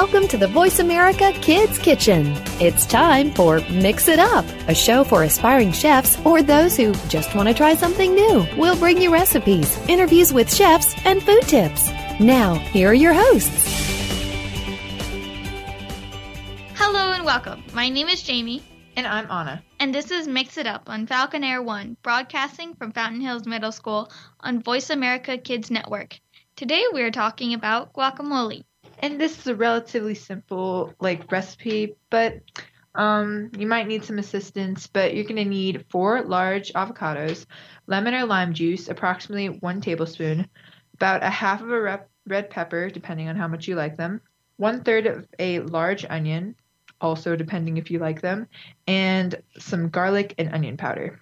Welcome to the Voice America Kids Kitchen. It's time for Mix It Up, a show for aspiring chefs or those who just want to try something new. We'll bring you recipes, interviews with chefs, and food tips. Now, here are your hosts. Hello and welcome. My name is Jamie. And I'm Anna. And this is Mix It Up on Falcon Air One, broadcasting from Fountain Hills Middle School on Voice America Kids Network. Today we are talking about guacamole. And this is a relatively simple like recipe, but um, you might need some assistance. But you're going to need four large avocados, lemon or lime juice, approximately one tablespoon, about a half of a rep- red pepper, depending on how much you like them, one third of a large onion, also depending if you like them, and some garlic and onion powder.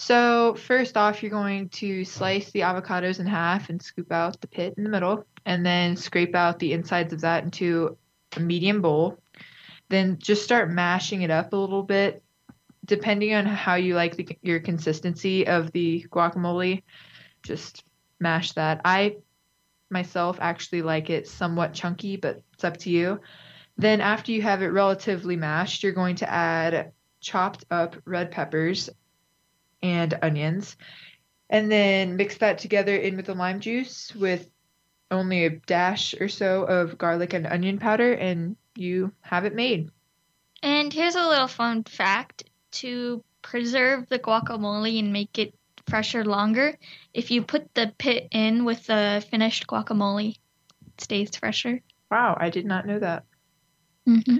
So, first off, you're going to slice the avocados in half and scoop out the pit in the middle, and then scrape out the insides of that into a medium bowl. Then just start mashing it up a little bit, depending on how you like the, your consistency of the guacamole. Just mash that. I myself actually like it somewhat chunky, but it's up to you. Then, after you have it relatively mashed, you're going to add chopped up red peppers and onions, and then mix that together in with the lime juice with only a dash or so of garlic and onion powder, and you have it made. And here's a little fun fact to preserve the guacamole and make it fresher longer, if you put the pit in with the finished guacamole, it stays fresher. Wow, I did not know that. Mm-hmm.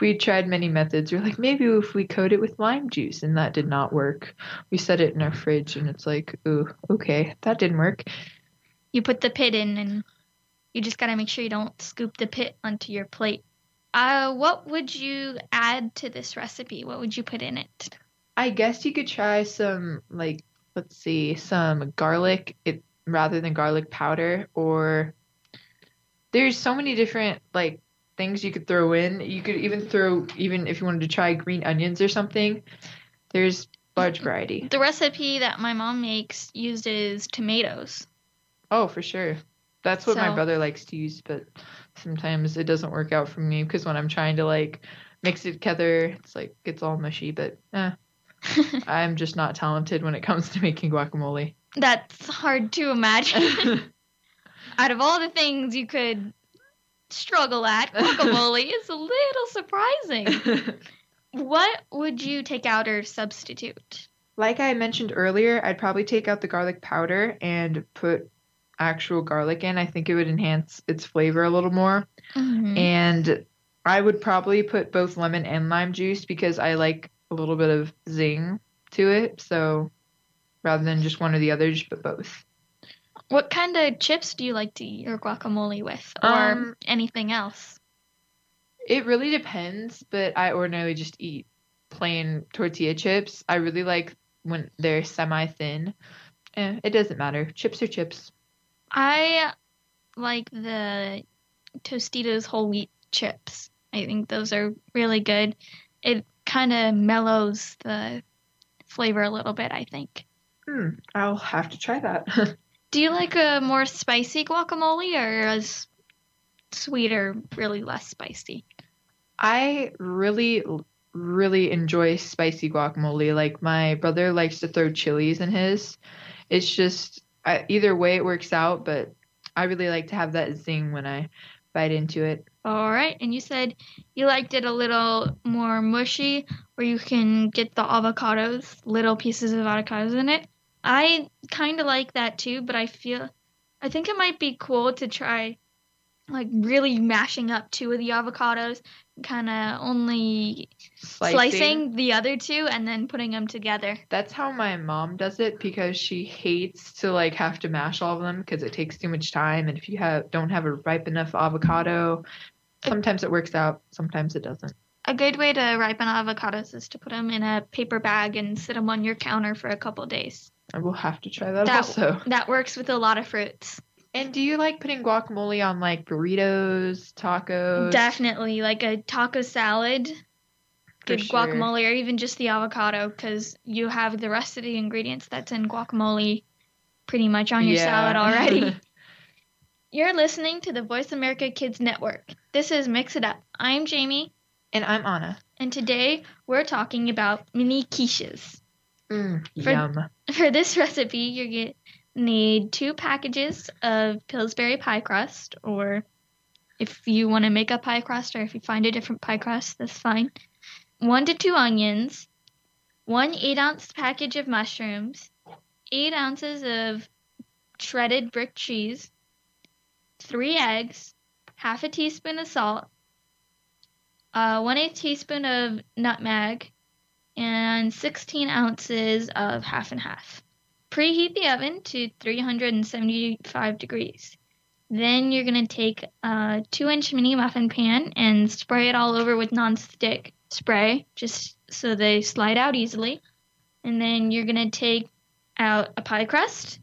We tried many methods. We are like, maybe if we coat it with lime juice, and that did not work. We set it in our fridge, and it's like, ooh, okay, that didn't work. You put the pit in, and you just gotta make sure you don't scoop the pit onto your plate. Uh, what would you add to this recipe? What would you put in it? I guess you could try some like let's see, some garlic it rather than garlic powder or there's so many different like things you could throw in. You could even throw even if you wanted to try green onions or something. There's large variety. The recipe that my mom makes uses tomatoes. Oh, for sure. That's what so, my brother likes to use, but sometimes it doesn't work out for me because when I'm trying to like mix it together, it's like it's all mushy, but eh. I'm just not talented when it comes to making guacamole. That's hard to imagine. Out of all the things you could struggle at, guacamole is a little surprising. what would you take out or substitute? Like I mentioned earlier, I'd probably take out the garlic powder and put actual garlic in. I think it would enhance its flavor a little more. Mm-hmm. And I would probably put both lemon and lime juice because I like a little bit of zing to it. So rather than just one or the other, just put both. What kind of chips do you like to eat your guacamole with, or um, anything else? It really depends, but I ordinarily just eat plain tortilla chips. I really like when they're semi thin. Eh, it doesn't matter. Chips are chips. I like the Tostitos whole wheat chips. I think those are really good. It kind of mellows the flavor a little bit, I think. Hmm, I'll have to try that. Do you like a more spicy guacamole or a sweeter, really less spicy? I really, really enjoy spicy guacamole. Like my brother likes to throw chilies in his. It's just I, either way it works out, but I really like to have that zing when I bite into it. All right, and you said you liked it a little more mushy, where you can get the avocados, little pieces of avocados in it. I kind of like that too, but I feel, I think it might be cool to try, like really mashing up two of the avocados, kind of only slicing. slicing the other two and then putting them together. That's how my mom does it because she hates to like have to mash all of them because it takes too much time, and if you have don't have a ripe enough avocado Sometimes it works out, sometimes it doesn't. A good way to ripen avocados is to put them in a paper bag and sit them on your counter for a couple days. I will have to try that, That- also. That works with a lot of fruits. And do you like putting guacamole on like burritos, tacos? Definitely, like a taco salad, For good sure. guacamole, or even just the avocado, because you have the rest of the ingredients that's in guacamole pretty much on your Yeah. salad already. You're listening to the Voice America Kids Network. This is Mix It Up. I'm Jamie, and I'm Anna. and today we're talking about mini quiches. Mm, For- yum. For this recipe, you're going to need two packages of Pillsbury pie crust, or if you want to make a pie crust, or if you find a different pie crust, that's fine. One to two onions, one eight ounce package of mushrooms, eight ounces of shredded brick cheese, three eggs, half a teaspoon of salt, uh, one eighth teaspoon of nutmeg, and 16 ounces of half and half. Preheat the oven to 375 degrees. Then you're going to take a 2 inch mini muffin pan and spray it all over with non-stick spray just so they slide out easily. And then you're going to take out a pie crust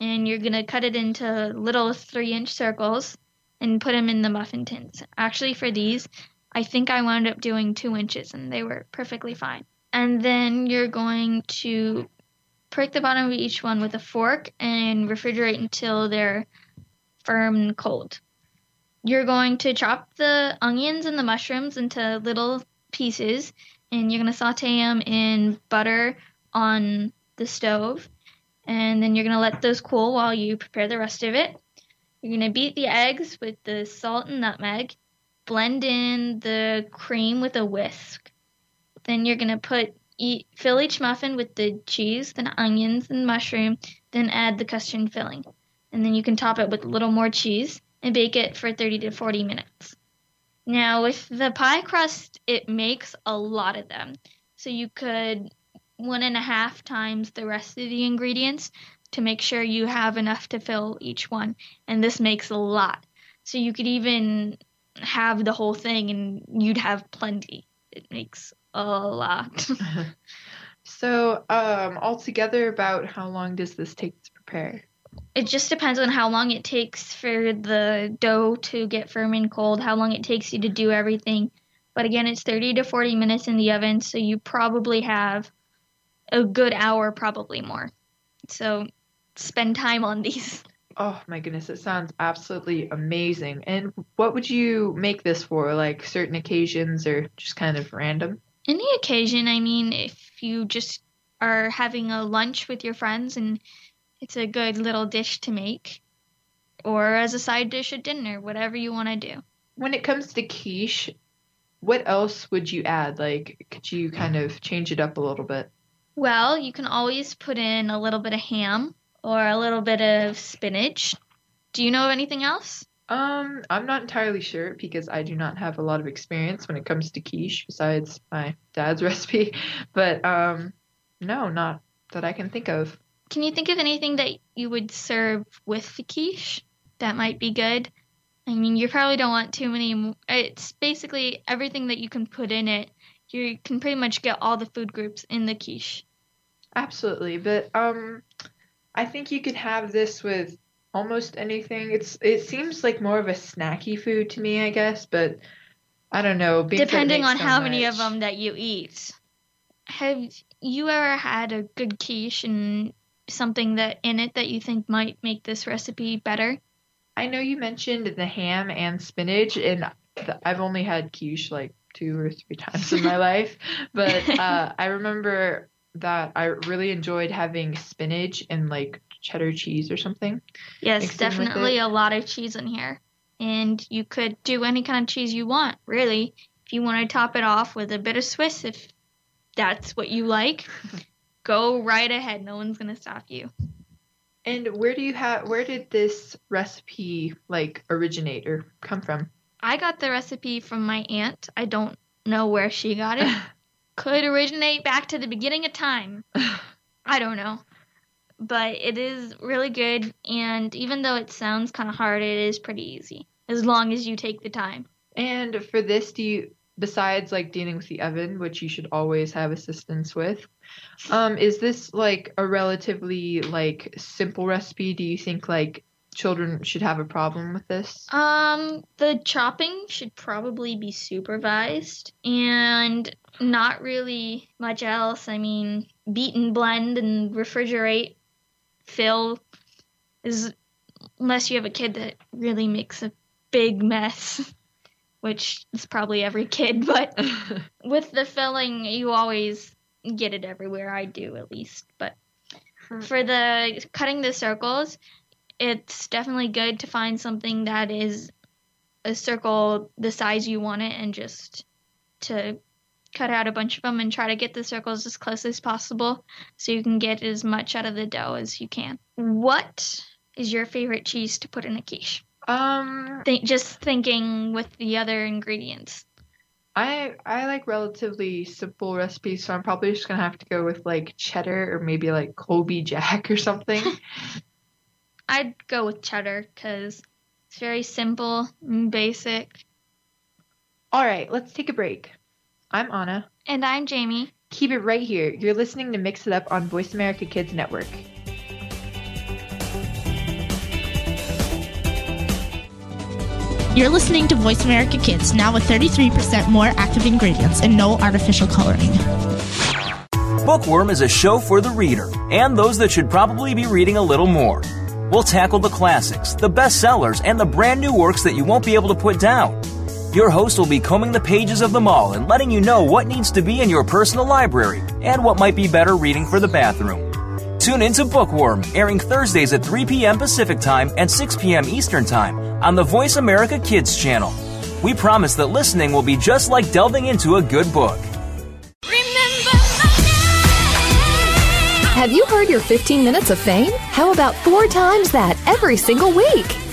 and you're going to cut it into little 3 inch circles and put them in the muffin tins. Actually, for these, I think I wound up doing 2 inches and they were perfectly fine. And then you're going to prick the bottom of each one with a fork and refrigerate until they're firm and cold. You're going to chop the onions and the mushrooms into little pieces and you're going to saute them in butter on the stove. And then you're going to let those cool while you prepare the rest of it. You're going to beat the eggs with the salt and nutmeg, blend in the cream with a whisk. Then you're to put eat, fill each muffin with the cheese, then onions and mushroom, then add the custard filling. And then you can top it with a little more cheese and bake it for 30 to 40 minutes. Now, with the pie crust, it makes a lot of them. So you could one and a half times the rest of the ingredients to make sure you have enough to fill each one. And this makes a lot. So you could even have the whole thing and you'd have plenty. It makes a lot. So, um, altogether, about how long does this take to prepare? It just depends on how long it takes for the dough to get firm and cold, how long it takes you to do everything. But again, it's 30 to 40 minutes in the oven, so you probably have a good hour, probably more. So spend time on these. Oh my goodness, it sounds absolutely amazing. And what would you make this for? Like certain occasions or just kind of random? Any occasion, I mean, if you just are having a lunch with your friends and it's a good little dish to make, or as a side dish at dinner, whatever you want to do. When it comes to quiche, what else would you add? Like, could you kind of change it up a little bit? Well, you can always put in a little bit of ham or a little bit of spinach. Do you know of anything else? Um, I'm not entirely sure because I do not have a lot of experience when it comes to quiche besides my dad's recipe. But um, no, not that I can think of. Can you think of anything that you would serve with the quiche that might be good? I mean, you probably don't want too many. It's basically everything that you can put in it. You can pretty much get all the food groups in the quiche. Absolutely, but um, I think you could have this with almost anything. It's it seems like more of a snacky food to me, I guess, but I don't know. Depending on so how many of them that you eat. Have you ever had a good quiche and something that in it that you think might make this recipe better? I know you mentioned the ham and spinach, and I've only had quiche like two or three times in my life, but uh, I remember that I really enjoyed having spinach and like cheddar cheese or something. Yes, mixed in with definitely a lot of cheese in here. And you could do any kind of cheese you want, really. If you want to top it off with a bit of Swiss, if that's what you like, go right ahead. No one's going to stop you. And where do you have? Where did this recipe like originate or come from? I got the recipe from my aunt. I don't know where she got it. Could originate back to the beginning of time. I don't know. But it is really good, and even though it sounds kind of hard, it is pretty easy as long as you take the time. And for this, do you besides like dealing with the oven, which you should always have assistance with, um, is this like a relatively like simple recipe? Do you think like children should have a problem with this? Um, the chopping should probably be supervised and not really much else. I mean, beat and blend and refrigerate, fill is unless you have a kid that really makes a big mess, which is probably every kid, but with the filling, you always get it everywhere. I do at least, but for the cutting the circles, it's definitely good to find something that is a circle the size you want it and just to cut out a bunch of them and try to get the circles as close as possible so you can get as much out of the dough as you can. What is your favorite cheese to put in a quiche? um, Think, just thinking with the other ingredients. I I like relatively simple recipes, so I'm probably just gonna have to go with like cheddar or maybe like Colby Jack or something. I'd go with cheddar because it's very simple and basic. All right, let's take a break. I'm Anna. And I'm Jamie. Keep it right here. You're listening to Mix It Up on Voice America Kids Network. You're listening to Voice America Kids, now with 33% more active ingredients and no artificial coloring. Bookworm is a show for the reader and those that should probably be reading a little more. We'll tackle the classics, the bestsellers, and the brand new works that you won't be able to put down. Your host will be combing the pages of them all and letting you know what needs to be in your personal library and what might be better reading for the bathroom. Tune into Bookworm, airing Thursdays at 3 p.m. Pacific Time and 6 p.m. Eastern Time on the Voice America Kids channel. We promise that listening will be just like delving into a good book. Have you heard your 15 minutes of fame? How about four times that every single week?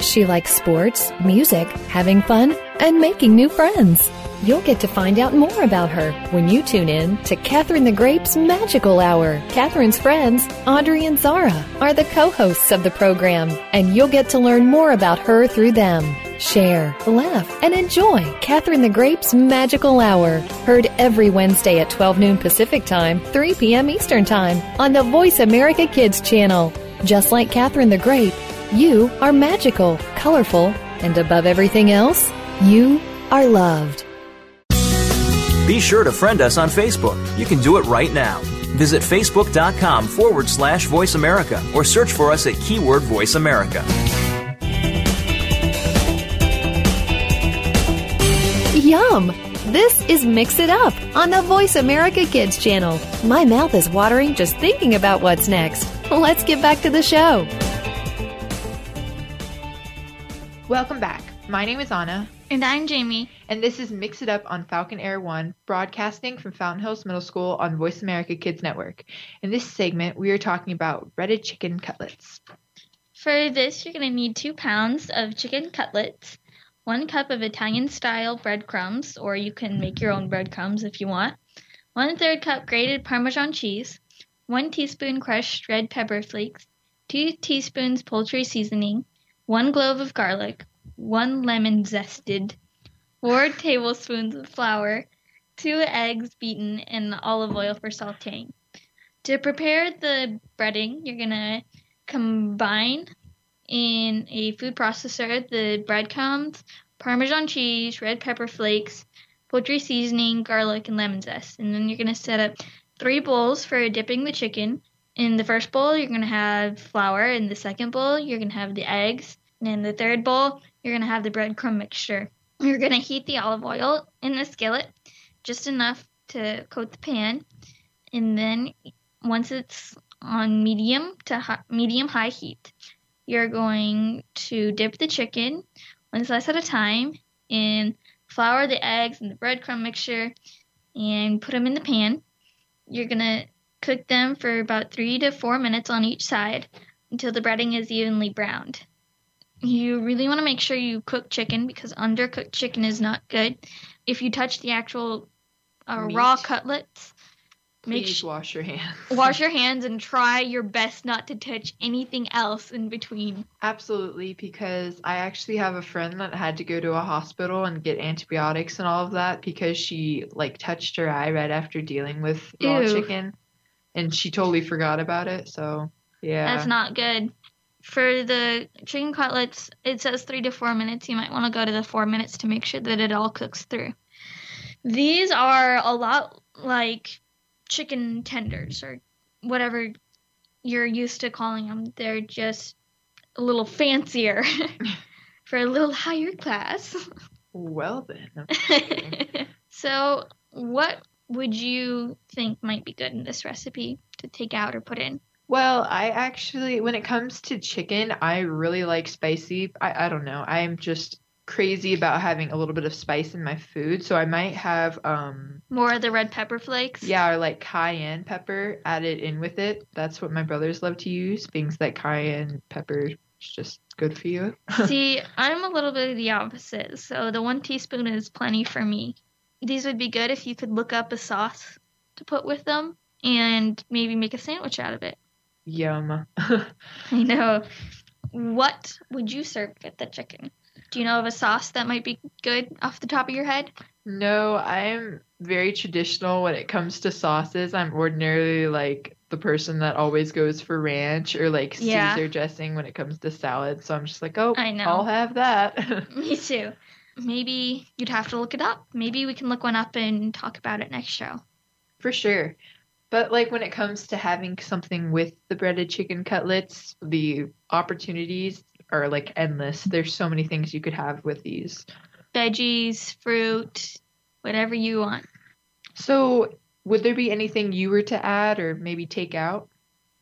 She likes sports, music, having fun, and making new friends. You'll get to find out more about her when you tune in to Catherine the Grape's Magical Hour. Catherine's friends, Audrey and Zara, are the co hosts of the program, and you'll get to learn more about her through them. Share, laugh, and enjoy Catherine the Grape's Magical Hour. Heard every Wednesday at 12 noon Pacific Time, 3 p.m. Eastern Time on the Voice America Kids channel. Just like Catherine the Grape, you are magical, colorful, and above everything else, you are loved. Be sure to friend us on Facebook. You can do it right now. Visit facebook.com forward slash voice America or search for us at keyword voice America. Yum! This is Mix It Up on the Voice America Kids channel. My mouth is watering just thinking about what's next. Let's get back to the show. Welcome back. My name is Anna, And I'm Jamie. and this is Mix It Up on Falcon Air One, broadcasting from Fountain Hills Middle School on Voice America Kids Network. In this segment, we are talking about breaded chicken cutlets. For this, you're going to need two pounds of chicken cutlets, one cup of Italian style breadcrumbs, or you can make your own breadcrumbs if you want, one third cup grated Parmesan cheese, one teaspoon crushed red pepper flakes, two teaspoons poultry seasoning, one clove of garlic, one lemon zested, four tablespoons of flour, two eggs beaten, and olive oil for sauteing. To prepare the breading, you're going to combine in a food processor the breadcrumbs, Parmesan cheese, red pepper flakes, poultry seasoning, garlic, and lemon zest. And then you're going to set up three bowls for dipping the chicken. In the first bowl, you're going to have flour. In the second bowl, you're going to have the eggs. And in the third bowl, you're going to have the breadcrumb mixture. You're going to heat the olive oil in the skillet, just enough to coat the pan. And then once it's on medium to high, medium high heat, you're going to dip the chicken one slice at a time in flour the eggs and the breadcrumb mixture and put them in the pan. You're going to cook them for about three to four minutes on each side until the breading is evenly browned. You really want to make sure you cook chicken because undercooked chicken is not good. If you touch the actual uh, raw cutlets, make Please sh- wash your hands. wash your hands and try your best not to touch anything else in between. Absolutely, because I actually have a friend that had to go to a hospital and get antibiotics and all of that because she like touched her eye right after dealing with raw Ew. chicken, and she totally forgot about it. So yeah, That's not good. For the chicken cutlets, it says three to four minutes. You might want to go to the four minutes to make sure that it all cooks through. These are a lot like chicken tenders or whatever you're used to calling them. They're just a little fancier for a little higher class. well then. so, what would you think might be good in this recipe to take out or put in? Well, I actually, when it comes to chicken, I really like spicy. I, I don't know. I'm just crazy about having a little bit of spice in my food. So I might have, um, More of the red pepper flakes? yeah, or like cayenne pepper added in with it. That's what my brothers love to use. Things like cayenne pepper is just good for you. See, I'm a little bit of the opposite. So the one teaspoon is plenty for me. These would be good if you could look up a sauce to put with them and maybe make a sandwich out of it. Yum. I know. What would you serve with the chicken? Do you know of a sauce that might be good off the top of your head? No, I'm very traditional when it comes to sauces. I'm ordinarily like the person that always goes for ranch or like Yeah. Caesar dressing when it comes to salad. So I'm just like, oh, I know. I'll have that. Me too. Maybe you'd have to look it up. Maybe we can look one up and talk about it next show. for sure. But like when it comes to having something with the breaded chicken cutlets, the opportunities are like endless. There's so many things you could have with these. Veggies, fruit, whatever you want. So, would there be anything you were to add or maybe take out?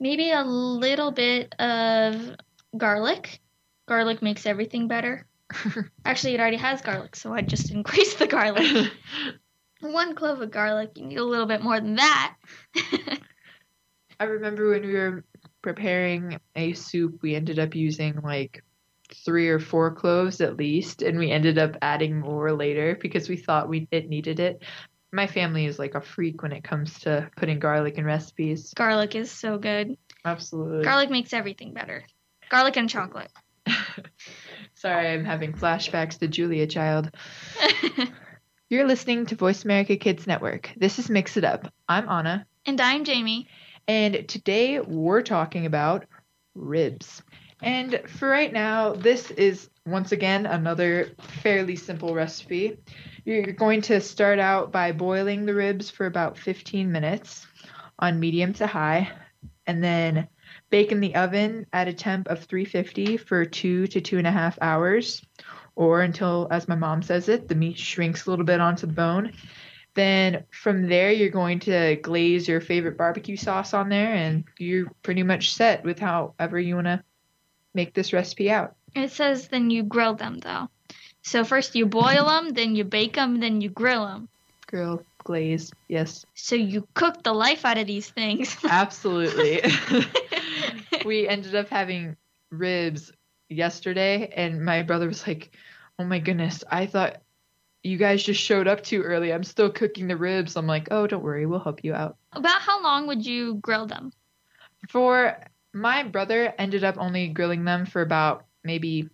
Maybe a little bit of garlic. Garlic makes everything better. Actually, it already has garlic, so I'd just increase the garlic. One clove of garlic, you need a little bit more than that. I remember when we were preparing a soup, we ended up using like three or four cloves at least, and we ended up adding more later because we thought we it needed it. My family is like a freak when it comes to putting garlic in recipes. Garlic is so good. Absolutely. Garlic makes everything better. Garlic and chocolate. Sorry, I'm having flashbacks to Julia Child. You're listening to Voice America Kids Network. This is Mix It Up. I'm Anna, and I'm Jamie. and today we're talking about ribs. And for right now, this is once again another fairly simple recipe. You're going to start out by boiling the ribs for about 15 minutes on medium to high, and then bake in the oven at a temp of 350 for two to two and a half hours, or until, as my mom says it, the meat shrinks a little bit onto the bone. Then from there, you're going to glaze your favorite barbecue sauce on there, and you're pretty much set with however you want to make this recipe out. It says then you grill them though. So first you boil them, then you bake them, then you grill them. Grill, glaze, yes, So you cook the life out of these things. absolutely. we ended up having ribs yesterday, and my brother was like, "Oh my goodness, I thought." You guys just showed up too early. I'm still cooking the ribs. I'm like, oh, don't worry, we'll help you out. About how long would you grill them? For my brother ended up only grilling them for about maybe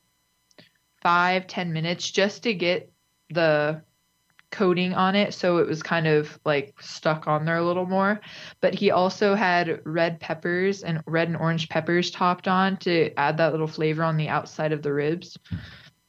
five, ten minutes just to get the coating on it so it was kind of like stuck on there a little more. But he also had red peppers and red and orange peppers topped on to add that little flavor on the outside of the ribs.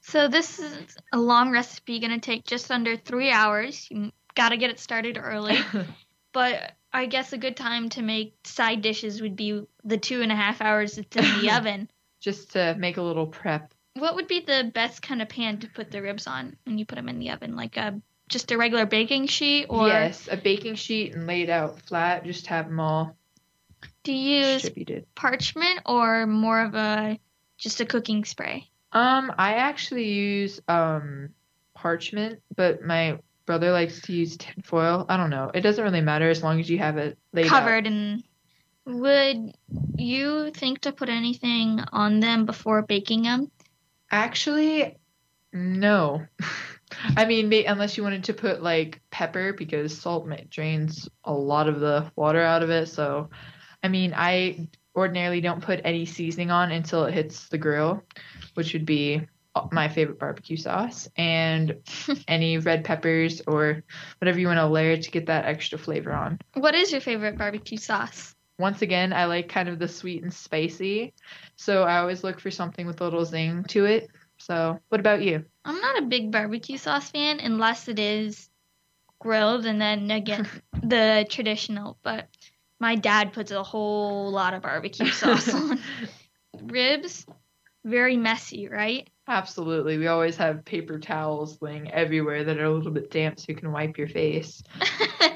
So this is a long recipe, gonna take just under three hours. You gotta get it started early. but I guess a good time to make side dishes would be the two and a half hours it's in the oven. just to make a little prep. What would be the best kind of pan to put the ribs on when you put them in the oven? Like a just a regular baking sheet, or yes, a baking sheet and laid out flat. Just have them all do you use parchment or more of a just a cooking spray? Um, I actually use um parchment, but my brother likes to use tinfoil. I don't know. It doesn't really matter as long as you have it laid out. Covered and would you think to put anything on them before baking them? Actually, no. I mean, unless you wanted to put like pepper because salt drains a lot of the water out of it. So, I mean, I ordinarily don't put any seasoning on until it hits the grill, which would be uh, my favorite barbecue sauce and any red peppers or whatever you want to layer to get that extra flavor on. What is your favorite barbecue sauce? Once again, I like kind of the sweet and spicy. So, I always look for something with a little zing to it. So, what about you? I'm not a big barbecue sauce fan unless it is grilled and then again the traditional, but my dad puts a whole lot of barbecue sauce on. Ribs, very messy, right? Absolutely. We always have paper towels laying everywhere that are a little bit damp so you can wipe your face.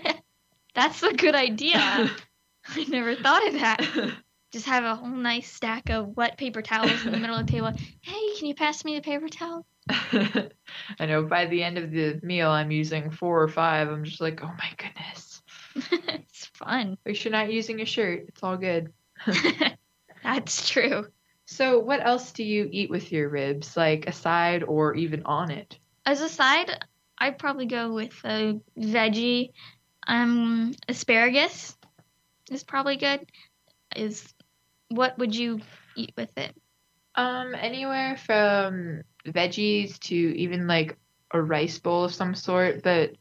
That's a good idea. I never thought of that. Just have a whole nice stack of wet paper towels in the middle of the table. Hey, can you pass me the paper towel? I know by the end of the meal, I'm using four or five. I'm just like, oh my goodness. it's fun. At least you're not using a shirt. It's all good. That's true. So, what else do you eat with your ribs, like aside or even on it? As a side, I'd probably go with a veggie. Um, asparagus is probably good. Is what would you eat with it? Um, anywhere from veggies to even like a rice bowl of some sort. But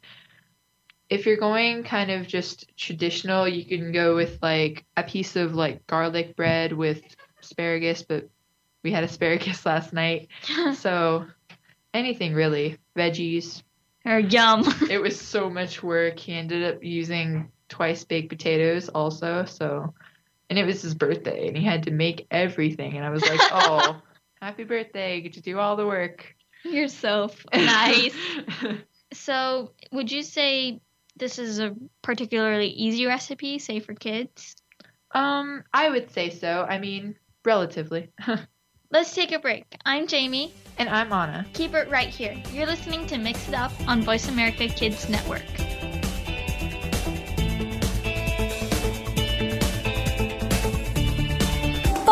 if you're going kind of just traditional, you can go with like a piece of like garlic bread with asparagus, but we had asparagus last night. So anything really. Veggies. or yum. It was so much work. He ended up using twice baked potatoes also, so and it was his birthday and he had to make everything and I was like, Oh, happy birthday, you get to do all the work. You're so nice. So, would you say this is a particularly easy recipe, say for kids? um, I would say so. I mean, relatively. Let's take a break. I'm Jamie. and I'm Anna. Keep it right here. You're listening to Mix It Up on Voice America Kids Network.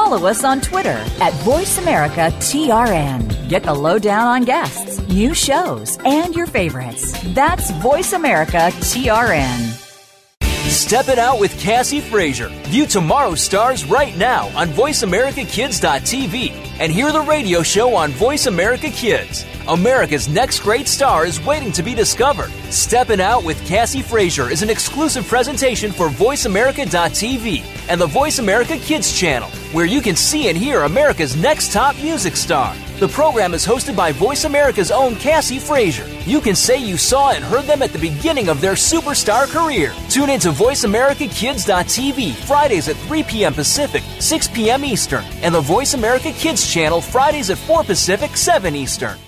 Follow us on Twitter at VoiceAmericaTRN. Get the lowdown on guests, new shows, and your favorites. That's VoiceAmericaTRN. Step it out with Cassie Frazier. View tomorrow's stars right now on VoiceAmericaKids.tv and hear the radio show on Voice America Kids. America's next great star is waiting to be discovered. Stepping Out with Cassie Frazier is an exclusive presentation for VoiceAmerica.tv and the Voice America Kids channel, where you can see and hear America's next top music star. The program is hosted by Voice America's own Cassie Frazier. You can say you saw and heard them at the beginning of their superstar career. Tune in to VoiceAmericaKids.tv Fridays at 3 p.m. Pacific, 6 p.m. Eastern, and the Voice America Kids channel Fridays at 4 Pacific, 7 Eastern.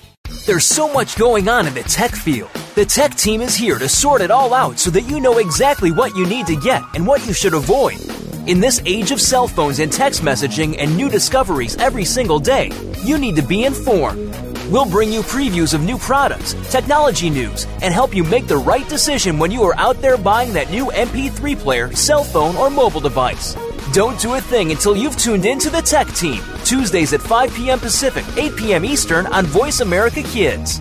There's so much going on in the tech field. The tech team is here to sort it all out so that you know exactly what you need to get and what you should avoid. In this age of cell phones and text messaging and new discoveries every single day, you need to be informed. We'll bring you previews of new products, technology news, and help you make the right decision when you are out there buying that new MP3 player, cell phone, or mobile device. Don't do a thing until you've tuned in to the Tech Team, Tuesdays at 5 p.m. Pacific, 8 p.m. Eastern on Voice America Kids.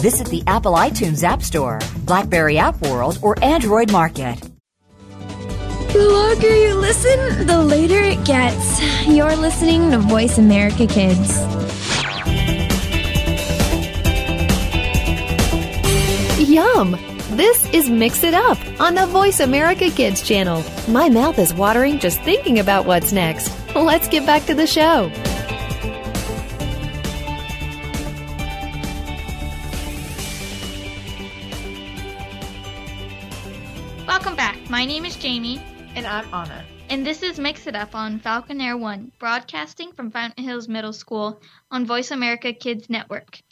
Visit the Apple iTunes App Store, Blackberry App World, or Android Market. The longer you listen, the later it gets. You're listening to Voice America Kids. Yum! This is Mix It Up on the Voice America Kids channel. My mouth is watering just thinking about what's next. Let's get back to the show. My name is Jamie, And I'm Anna. and this is Mix It Up on Falcon Air One, broadcasting from Fountain Hills Middle School on Voice America Kids Network.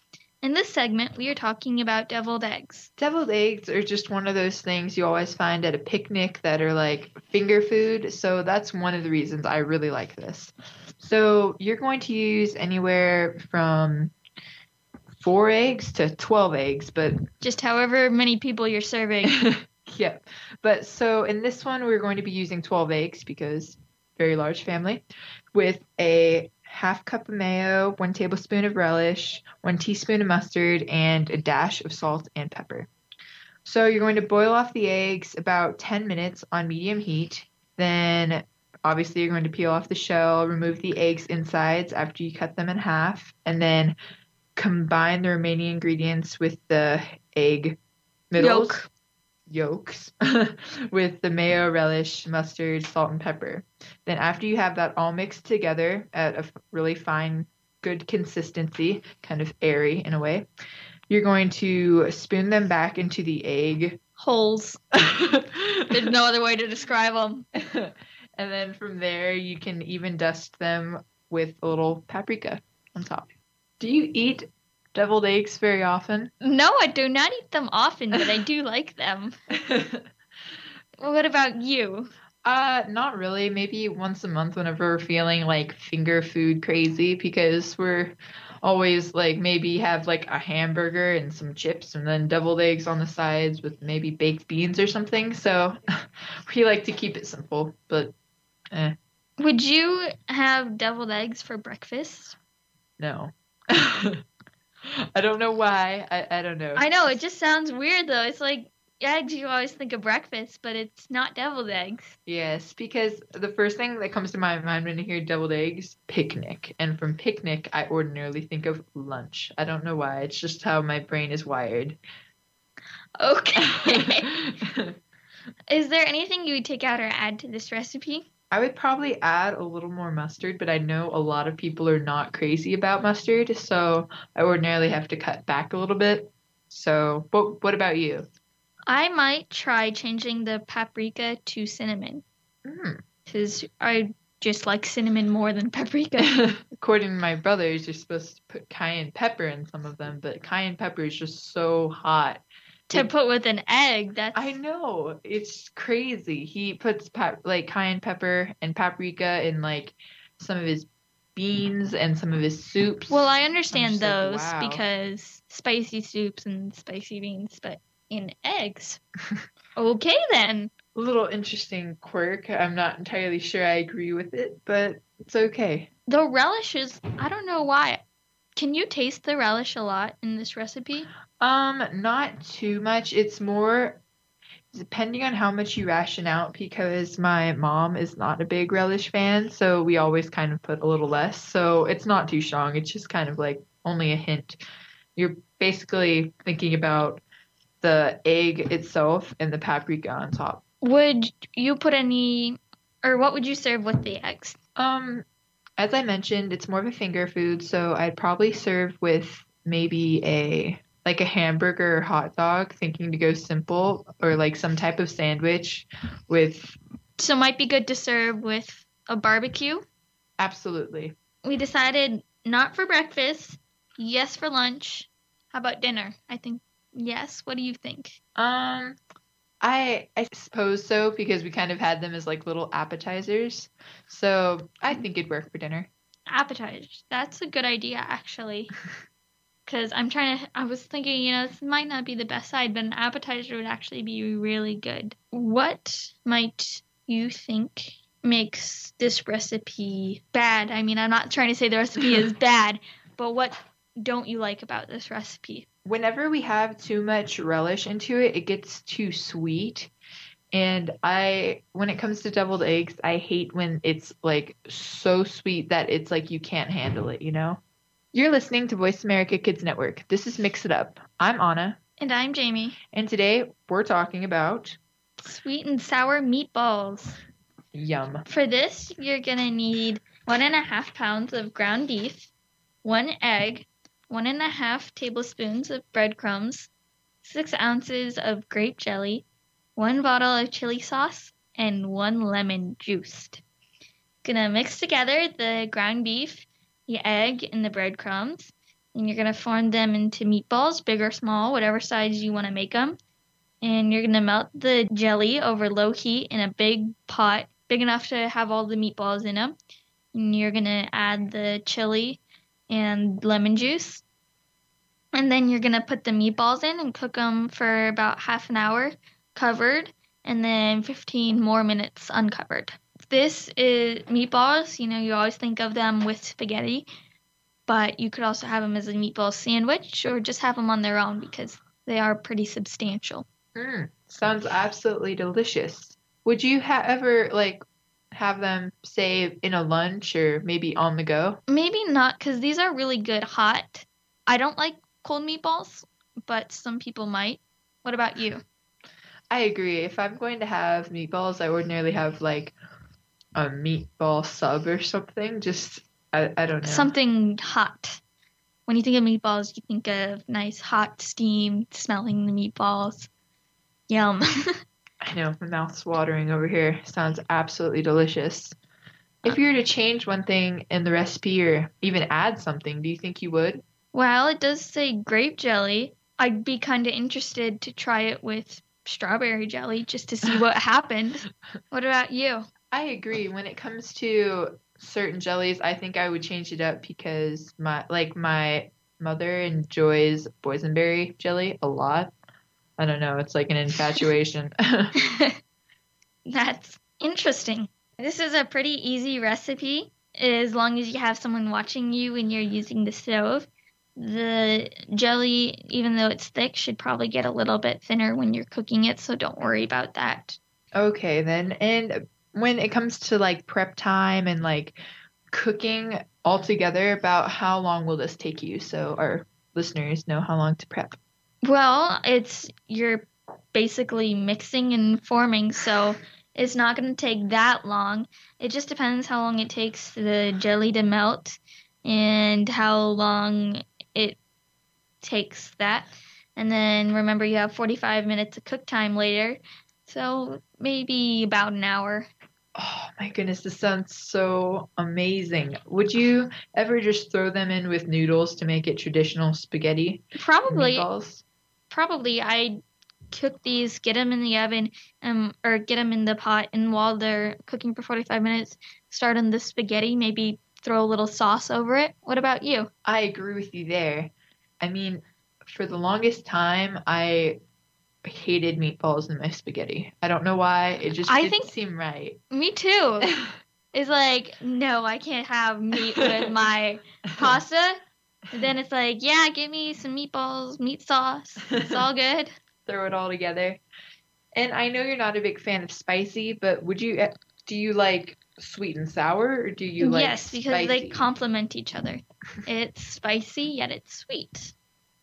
In this segment, we are talking about deviled eggs. Deviled eggs are just one of those things you always find at a picnic that are like finger food. So that's one of the reasons I really like this. So you're going to use anywhere from four eggs to 12 eggs, but Just however many people you're serving. yeah. But so in this one, we're going to be using 12 eggs because very large family with a half cup of mayo, one tablespoon of relish, one teaspoon of mustard, and a dash of salt and pepper. So you're going to boil off the eggs about 10 minutes on medium heat. Then obviously you're going to peel off the shell, remove the eggs insides after you cut them in half, and then combine the remaining ingredients with the egg middles Yolk. Yolks with the mayo, relish, mustard, salt, and pepper. Then, after you have that all mixed together at a really fine, good consistency, kind of airy in a way, you're going to spoon them back into the egg. Holes. There's no other way to describe them. and then from there, you can even dust them with a little paprika on top. Do you eat deviled eggs very often? No, I do not eat them often, but I do like them. What about you? Uh, not really. Maybe once a month whenever we're feeling like finger food crazy because we're always like maybe have like a hamburger and some chips and then deviled eggs on the sides with maybe baked beans or something. So we like to keep it simple, but eh, Would you have deviled eggs for breakfast? no. I don't know why. I, I don't know. I know, it just sounds weird though. It's like eggs, you always think of breakfast, but it's not deviled eggs. Yes, because the first thing that comes to my mind when I hear deviled eggs, picnic. And from picnic, I ordinarily think of lunch. I don't know why. It's just how my brain is wired. Okay. Is there anything you would take out or add to this recipe? I would probably add a little more mustard, but I know a lot of people are not crazy about mustard, so I ordinarily have to cut back a little bit. So, what what about you? I might try changing the paprika to cinnamon Mm. because I just like cinnamon more than paprika. According to my brothers, you're supposed to put cayenne pepper in some of them, but cayenne pepper is just so hot. To put with an egg, that's I know it's crazy. He puts pap- like cayenne pepper and paprika in like some of his beans and some of his soups. Well, I understand just like, those wow. because spicy soups and spicy beans, but in eggs. okay then. a little interesting quirk. I'm not entirely sure I agree with it, but it's okay. The relish is I don't know why. Can you taste the relish a lot in this recipe? Um, not too much. It's more depending on how much you ration out because my mom is not a big relish fan, so we always kind of put a little less. So it's not too strong. It's just kind of like only a hint. You're basically thinking about the egg itself and the paprika on top. Would you put any or what would you serve with the eggs? Um, as I mentioned, it's more of a finger food, so I'd probably serve with maybe a like a hamburger or hot dog, thinking to go simple, or like some type of sandwich with So might be good to serve with a barbecue. absolutely. We decided not for breakfast, yes for lunch. How about dinner? I think yes. What do you think? Um, I I suppose so because we kind of had them as like little appetizers, so I think it'd work for dinner. Appetizers. That's a good idea actually. Cuz I'm trying to I was thinking, you know, this might not be the best side, but an appetizer would actually be really good. What might you think makes this recipe bad? I mean, I'm not trying to say the recipe is bad, but what don't you like about this recipe? Whenever we have too much relish into it, it gets too sweet. And I, when it comes to deviled eggs, I hate when it's like so sweet that it's like you can't handle it, you know? You're listening to Voice America Kids Network. This is Mix It Up. I'm Anna, And I'm Jamie. and today we're talking about Sweet and sour meatballs. yum. For this, you're gonna need one and a half pounds of ground beef, one egg, one and a half tablespoons of breadcrumbs, six ounces of grape jelly, one bottle of chili sauce, and one lemon juiced. Gonna mix together the ground beef, the egg, and the breadcrumbs. And you're gonna form them into meatballs, big or small, whatever size you want to make them. And you're gonna melt the jelly over low heat in a big pot, big enough to have all the meatballs in them. And you're gonna add the chili and lemon juice. And then you're gonna put the meatballs in and cook them for about half an hour covered and then 15 more minutes uncovered. This is meatballs, you know, you always think of them with spaghetti, but you could also have them as a meatball sandwich or just have them on their own because they are pretty substantial. Mm, sounds absolutely delicious. Would you ha- ever like have them say in a lunch or maybe on the go? Maybe not because these are really good hot. I don't like cold meatballs, but some people might. What about you? I agree. If I'm going to have meatballs, I ordinarily have like a meatball sub or something. Just I, I don't know. Something hot. When you think of meatballs, you think of nice hot steam smelling the meatballs. Yum. I know, my mouth's watering over here. Sounds absolutely delicious. If you were to change one thing in the recipe or even add something, do you think you would? well, it does say grape jelly. I'd be kind of interested to try it with strawberry jelly just to see what happened. What about you? I agree. When it comes to certain jellies, I think I would change it up because my like my mother enjoys boysenberry jelly a lot. I don't know, it's like an infatuation. That's interesting. This is a pretty easy recipe as long as you have someone watching you when you're using the stove. The jelly, even though it's thick, should probably get a little bit thinner when you're cooking it, so don't worry about that. okay, then. And when it comes to like prep time and like cooking altogether, about how long will this take you so our listeners know how long to prep? Well, it's you're basically mixing and forming, so it's not going to take that long. It just depends how long it takes the jelly to melt and how long it takes that. And then remember, you have 45 minutes of cook time later, so maybe about an hour. Oh my goodness, this sounds so amazing. Would you ever just throw them in with noodles to make it traditional spaghetti? Probably, Meatballs? Probably I cook these, get them in the oven, um, or get them in the pot, and while they're cooking for 45 minutes, start on the spaghetti. Maybe throw a little sauce over it. What about you? I agree with you there. I mean, for the longest time, I hated meatballs in my spaghetti. I don't know why. It just I didn't think- seem right. Me too. It's like, no, I can't have meat with my pasta. And then it's like, yeah, give me some meatballs, meat sauce. It's all good. Throw it all together. And I know you're not a big fan of spicy, but would you eh, do you like sweet and sour or do you like yes, because they complement each other. It's spicy yet it's sweet.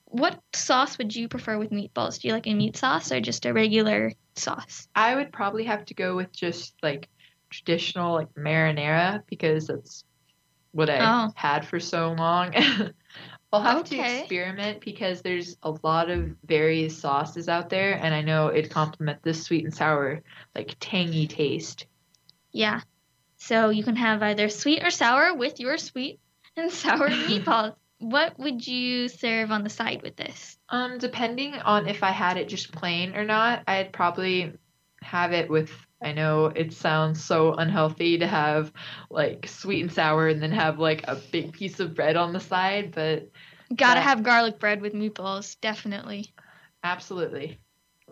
What sauce would you prefer with meatballs? Do you like a meat sauce or just a regular sauce? I would probably have to go with just like traditional like marinara because that's what I Oh. had for so long. I'll have to experiment because there's a lot of various sauces out there and I know it complement this sweet and sour like tangy taste. Yeah. So you can have either sweet or sour with your sweet and sour meatballs. What would you serve on the side with this? Um depending on if I had it just plain or not, I'd probably have it with I know it sounds so unhealthy to have like sweet and sour and then have like a big piece of bread on the side, but Gotta Yeah. have garlic bread with meatballs, definitely. absolutely.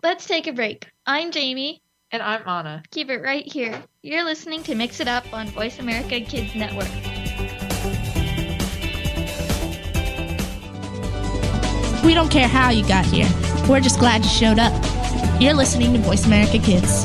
Let's take a break. I'm Jamie. And I'm Anna. Keep it right here. You're listening to Mix It Up on Voice America Kids Network. We don't care how you got here. We're just glad you showed up. You're listening to Voice America Kids.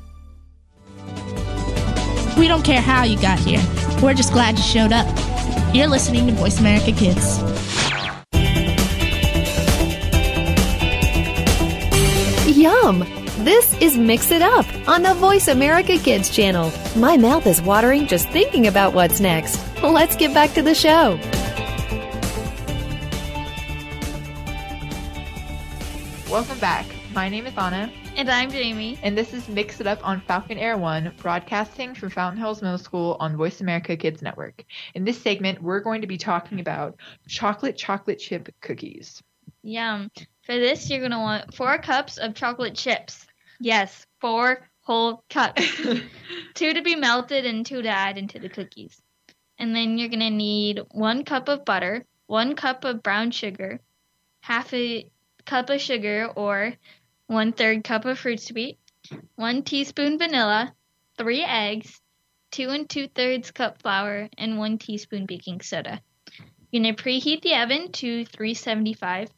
We don't care how you got here. We're just glad you showed up. You're listening to Voice America Kids. Yum! This is Mix It Up on the Voice America Kids channel. My mouth is watering just thinking about what's next. Let's get back to the show. Welcome back. My name is Anna, And I'm Jamie. and this is Mix It Up on Falcon Air One, broadcasting from Fountain Hills Middle School on Voice America Kids Network. In this segment, we're going to be talking about chocolate chocolate chip cookies. Yum. For this, you're going to want four cups of chocolate chips. Yes, four whole cups. two to be melted and two to add into the cookies. And then you're going to need one cup of butter, one cup of brown sugar, half a cup of sugar or one third cup of fruit sweet, one teaspoon vanilla, three eggs, two and two thirds cup flour, and one teaspoon baking soda. You're going to preheat the oven to 375.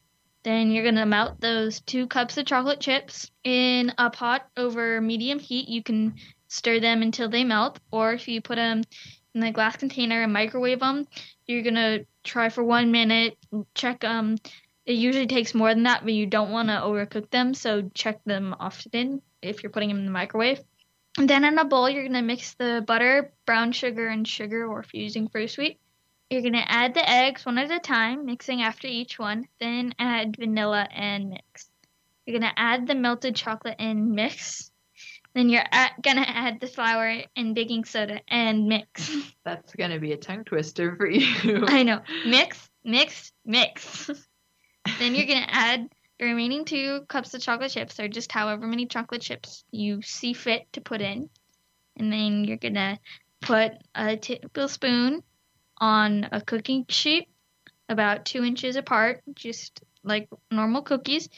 Then you're going to melt those two cups of chocolate chips in a pot over medium heat. You can stir them until they melt, or if you put them in a glass container and microwave them, you're going to try for one minute, check um it usually takes more than that, but you don't want to overcook them, so check them often if you're putting them in the microwave. And then in a bowl, you're going to mix the butter, brown sugar, and sugar, or if you're using fruit sweet. You're going to add the eggs one at a time, mixing after each one, then add vanilla and mix. You're going to add the melted chocolate and mix. Then you're going to add the flour and baking soda and mix. That's going to be a tongue twister for you. I know. Mix, mix, mix. then you're to add the remaining two cups of chocolate chips, or just however many chocolate chips you see fit to put in. And then you're to put a tablespoon on a cooking sheet about two inches apart, just like normal cookies.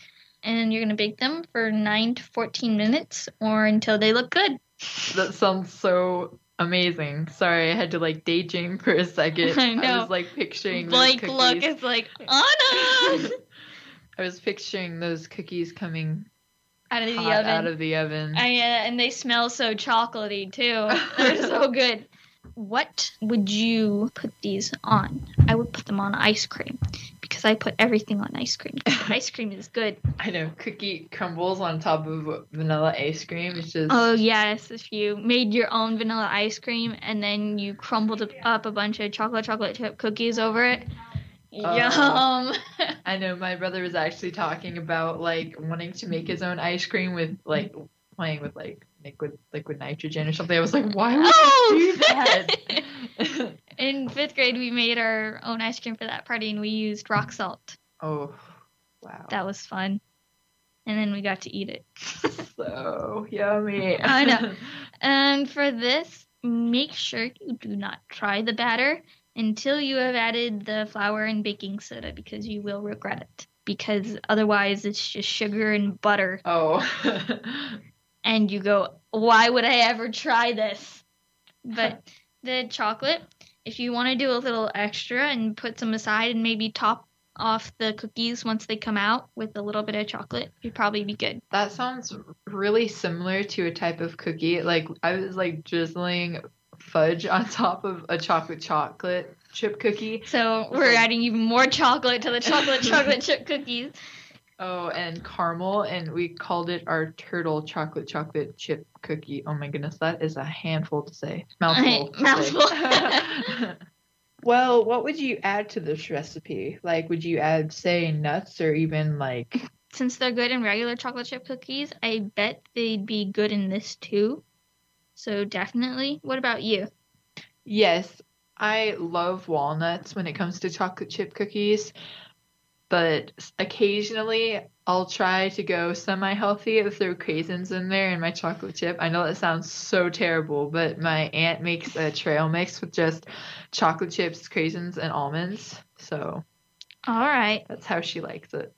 And you're to bake them for 9 to 14 minutes or until they look good. That sounds so amazing. Sorry, I had to like daydream for a second. I know. was like picturing those look It's like, Anna! I was picturing those cookies coming out of the oven. out of the oven. I, uh, and they smell so chocolatey too. They're so good. What would you put these on? I would put them on ice cream because I put everything on ice cream. ice cream is good. I know cookie crumbles on top of vanilla ice cream. It's just Oh yes, if you made your own vanilla ice cream and then you crumbled up a bunch of chocolate chocolate chip cookies over it. Oh. Yum. I know my brother was actually talking about like wanting to make his own ice cream with like playing with like liquid liquid nitrogen or something. I was like, why would Oh! you do that? In fifth grade, we made our own ice cream for that party and we used rock salt. oh, wow, That was fun. And then we got to eat it. so yummy. I know. And for this, make sure you do not try the batter until you have added the flour and baking soda because you will regret it. Because otherwise, it's just sugar and butter. oh, And you go, why would I ever try this? But the chocolate, if you want to do a little extra and put some aside and maybe top off the cookies once they come out with a little bit of chocolate, you'd probably be good. that sounds really similar to a type of cookie. Like I was like drizzling fudge on top of a chocolate chocolate chip cookie. So we're um, adding even more chocolate to the chocolate chocolate chip cookies. Oh, and caramel, and we called it our turtle chocolate chocolate chip cookie. Oh my goodness, that is a handful to say. Mouthful. to say. Mouthful. well, what would you add to this recipe? Like, would you add, say, nuts or even like? Since they're good in regular chocolate chip cookies, I bet they'd be good in this too. So definitely. What about you? Yes, I love walnuts when it comes to chocolate chip cookies, but occasionally I'll try to go semi-healthy and throw craisins in there in my chocolate chip. I know that sounds so terrible, but my aunt makes a trail mix with just chocolate chips, craisins, and almonds. So All right. that's how she likes it.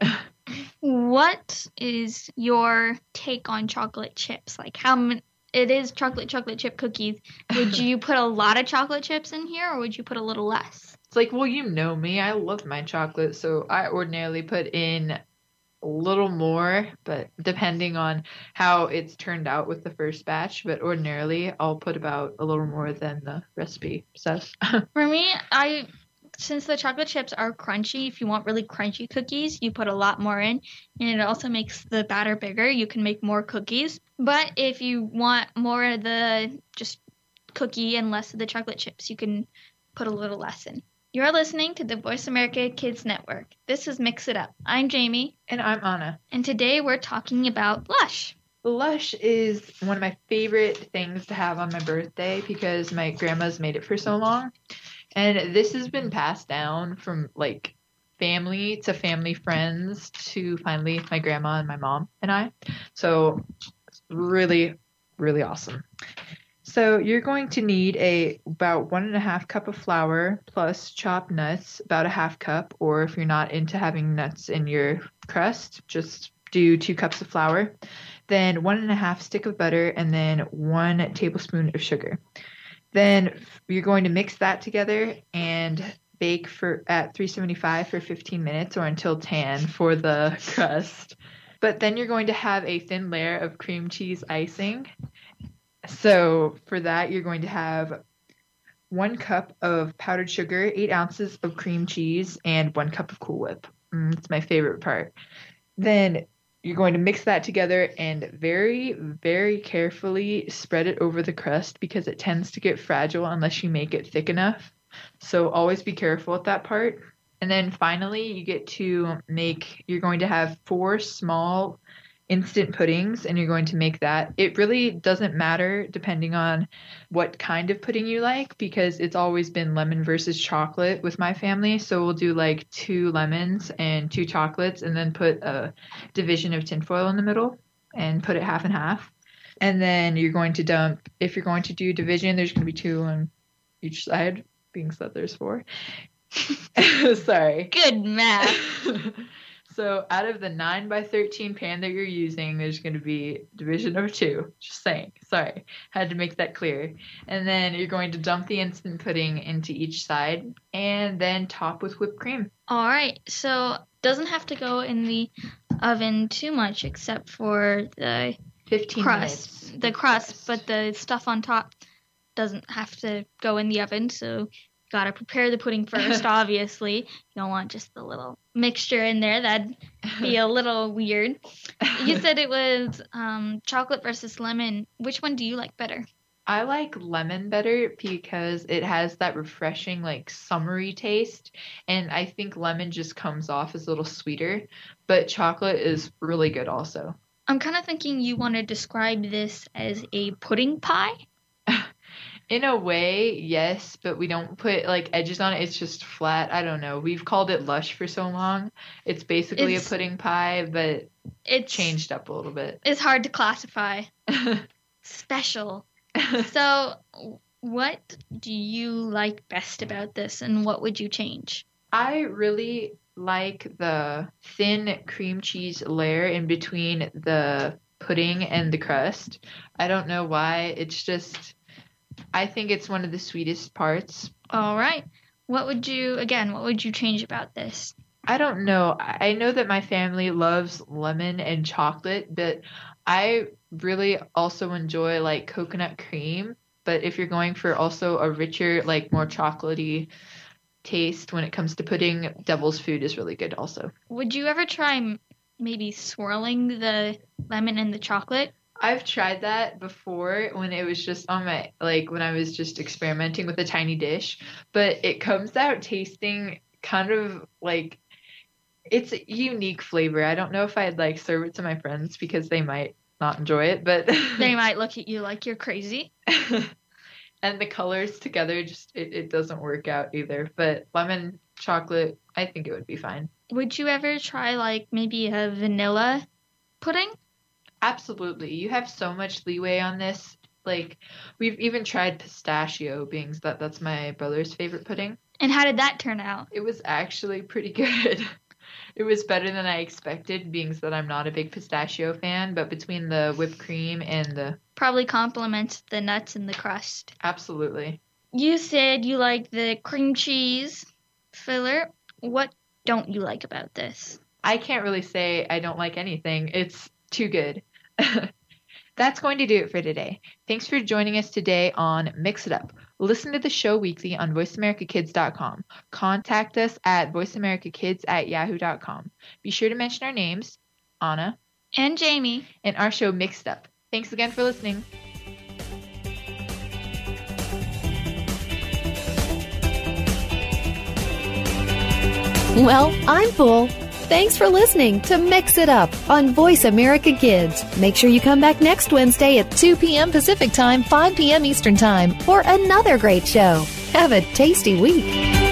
What is your take on chocolate chips? Like how many it is chocolate chocolate chip cookies. Would you put a lot of chocolate chips in here or would you put a little less? It's like, well, you know me. I love my chocolate, so I ordinarily put in a little more, but depending on how it's turned out with the first batch, but ordinarily I'll put about a little more than the recipe says. For me, I since the chocolate chips are crunchy, if you want really crunchy cookies, you put a lot more in, and it also makes the batter bigger. You can make more cookies. But if you want more of the just cookie and less of the chocolate chips, you can put a little less in. You're listening to the Voice America Kids Network. This is Mix It Up. I'm Jamie, and I'm Anna. and today we're talking about Lush. Lush is one of my favorite things to have on my birthday because my grandma's made it for so long. And this has been passed down from like family to family friends to finally my grandma and my mom and I. So it's really, really awesome. So you're going to need a about one and a half cup of flour plus chopped nuts, about a half cup, or if you're not into having nuts in your crust, just do two cups of flour then one and a half stick of butter, and then one tablespoon of sugar. Then you're going to mix that together and bake for at 375 for 15 minutes or until tan for the crust. But then you're going to have a thin layer of cream cheese icing. So for that, you're going to have one cup of powdered sugar, eight ounces of cream cheese, and one cup of Cool Whip. Mm, it's my favorite part. Then you're going to mix that together and very, very carefully spread it over the crust because it tends to get fragile unless you make it thick enough. So always be careful with that part. And then finally, you get to make, you're going to have four small instant puddings and you're going to make that. It really doesn't matter depending on what kind of pudding you like because it's always been lemon versus chocolate with my family. So we'll do like two lemons and two chocolates and then put a division of tinfoil in the middle and put it half and half. And then you're going to dump, if you're going to do division, there's going to be two on each side, being said there's four. Sorry. Good math. so out of the 9 by 13 pan that you're using, there's going to be division of 2. Just saying. Sorry. Had to make that clear. And then you're going to dump the instant pudding into each side and then top with whipped cream. All right, so doesn't have to go in the oven too much except for the 15 crust, minutes. the crust, but the stuff on top doesn't have to go in the oven. So you gotta prepare the pudding first. obviously, you don't want just the little mixture in there. That'd be a little weird. You said it was um, chocolate versus lemon. Which one do you like better? I like lemon better because it has that refreshing, like summery taste. And I think lemon just comes off as a little sweeter. But chocolate is really good also. I'm kind of thinking you want to describe this as a pudding pie. In a way, yes, but we don't put like edges on it. It's just flat. I don't know. We've called it lush for so long. It's basically It's- a pudding pie, but It's changed up a little bit. It's hard to classify. Special. So, what do you like best about this, and what would you change? I really like the thin cream cheese layer in between the pudding and the crust. I don't know why. It's just, I think it's one of the sweetest parts. All right. What would you, again, what would you change about this? I don't know. I know that my family loves lemon and chocolate, but I really also enjoy like coconut cream. But if you're going for also a richer, like more chocolatey taste when it comes to pudding, devil's food is really good also. Would you ever try maybe swirling the lemon and the chocolate. I've tried that before when it was just on my like when I was just experimenting with a tiny dish, but it comes out tasting kind of like it's a unique flavor. I don't know if I'd like serve it to my friends because they might not enjoy it, but They might look at you like you're crazy. and the colors together just it, it doesn't work out either. But lemon chocolate, I think it would be fine. Would you ever try like maybe a vanilla pudding? Absolutely. You have so much leeway on this. Like we've even tried pistachio being that that's my brother's favorite pudding. And how did that turn out? It was actually pretty good. it was better than I expected, being that I'm not a big pistachio fan, but between the whipped cream and the Probably complements the nuts and the crust. absolutely. You said you like the cream cheese filler. What don't you like about this? I can't really say I don't like anything. It's too good. That's going to do it for today. Thanks for joining us today on Mix It Up. Listen to the show weekly on voiceamericakids.com. Contact us at voiceamericakids at yahoo.com. Be sure to mention our names, Anna, And Jamie. and our show Mixed Up. Thanks again for listening. Well, I'm full. Thanks for listening to Mix It Up on Voice America Kids. Make sure you come back next Wednesday at 2 p.m. Pacific Time, 5 p.m. Eastern Time for another great show. Have a tasty week.